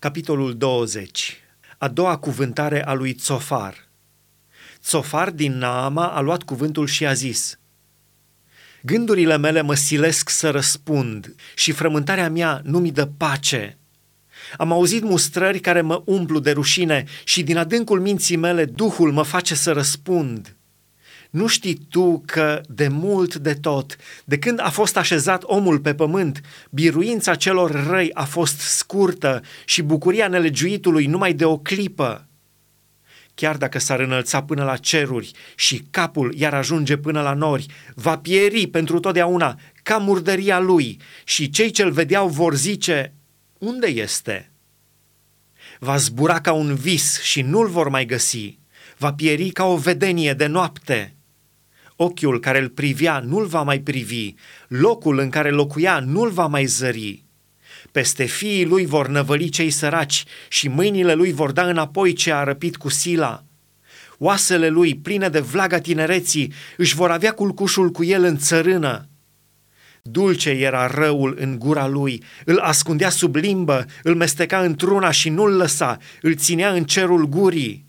Capitolul 20. A doua cuvântare a lui Tsofar. Tsofar din Naama a luat cuvântul și a zis: Gândurile mele mă silesc să răspund și frământarea mea nu mi dă pace. Am auzit mustrări care mă umplu de rușine și din adâncul minții mele Duhul mă face să răspund. Nu știi tu că de mult de tot, de când a fost așezat omul pe pământ, biruința celor răi a fost scurtă și bucuria nelegiuitului numai de o clipă? Chiar dacă s-ar înălța până la ceruri și capul iar ajunge până la nori, va pieri pentru totdeauna ca murdăria lui și cei ce-l vedeau vor zice, unde este? Va zbura ca un vis și nu-l vor mai găsi, va pieri ca o vedenie de noapte Ochiul care îl privea nu-l va mai privi, locul în care locuia nu-l va mai zări. Peste fiii lui vor năvăli cei săraci și mâinile lui vor da înapoi ce a răpit cu sila. Oasele lui, pline de vlaga tinereții, își vor avea culcușul cu el în țărână. Dulce era răul în gura lui, îl ascundea sub limbă, îl mesteca într-una și nu-l lăsa, îl ținea în cerul gurii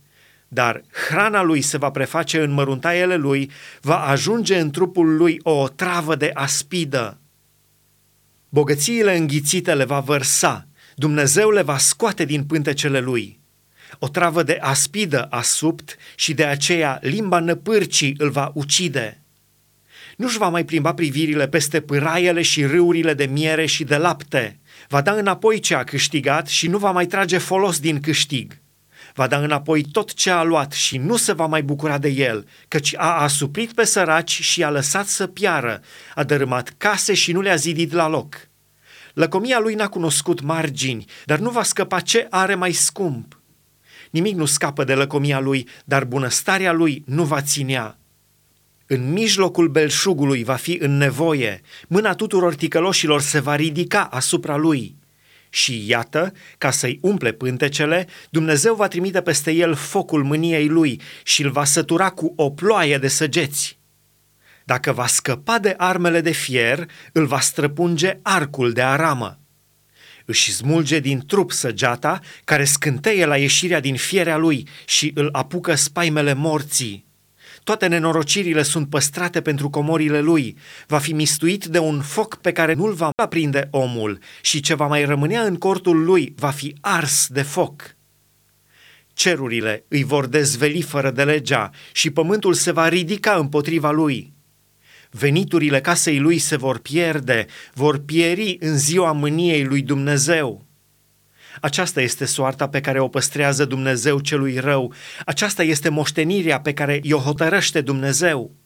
dar hrana lui se va preface în măruntaiele lui, va ajunge în trupul lui o travă de aspidă. Bogățiile înghițite le va vărsa, Dumnezeu le va scoate din pântecele lui. O travă de aspidă a subt și de aceea limba năpârcii îl va ucide. Nu-și va mai plimba privirile peste pâraiele și râurile de miere și de lapte. Va da înapoi ce a câștigat și nu va mai trage folos din câștig va da înapoi tot ce a luat și nu se va mai bucura de el, căci a asuprit pe săraci și a lăsat să piară, a dărâmat case și nu le-a zidit la loc. Lăcomia lui n-a cunoscut margini, dar nu va scăpa ce are mai scump. Nimic nu scapă de lăcomia lui, dar bunăstarea lui nu va ținea. În mijlocul belșugului va fi în nevoie, mâna tuturor ticăloșilor se va ridica asupra lui – și iată, ca să-i umple pântecele, Dumnezeu va trimite peste el focul mâniei lui și îl va sătura cu o ploaie de săgeți. Dacă va scăpa de armele de fier, îl va străpunge arcul de aramă. Își smulge din trup săgeata, care scânteie la ieșirea din fierea lui și îl apucă spaimele morții. Toate nenorocirile sunt păstrate pentru comorile lui. Va fi mistuit de un foc pe care nu-l va aprinde omul și ce va mai rămânea în cortul lui va fi ars de foc. Cerurile îi vor dezveli fără de legea și pământul se va ridica împotriva lui. Veniturile casei lui se vor pierde, vor pieri în ziua mâniei lui Dumnezeu. Aceasta este soarta pe care o păstrează Dumnezeu celui rău, aceasta este moștenirea pe care i-o hotărăște Dumnezeu.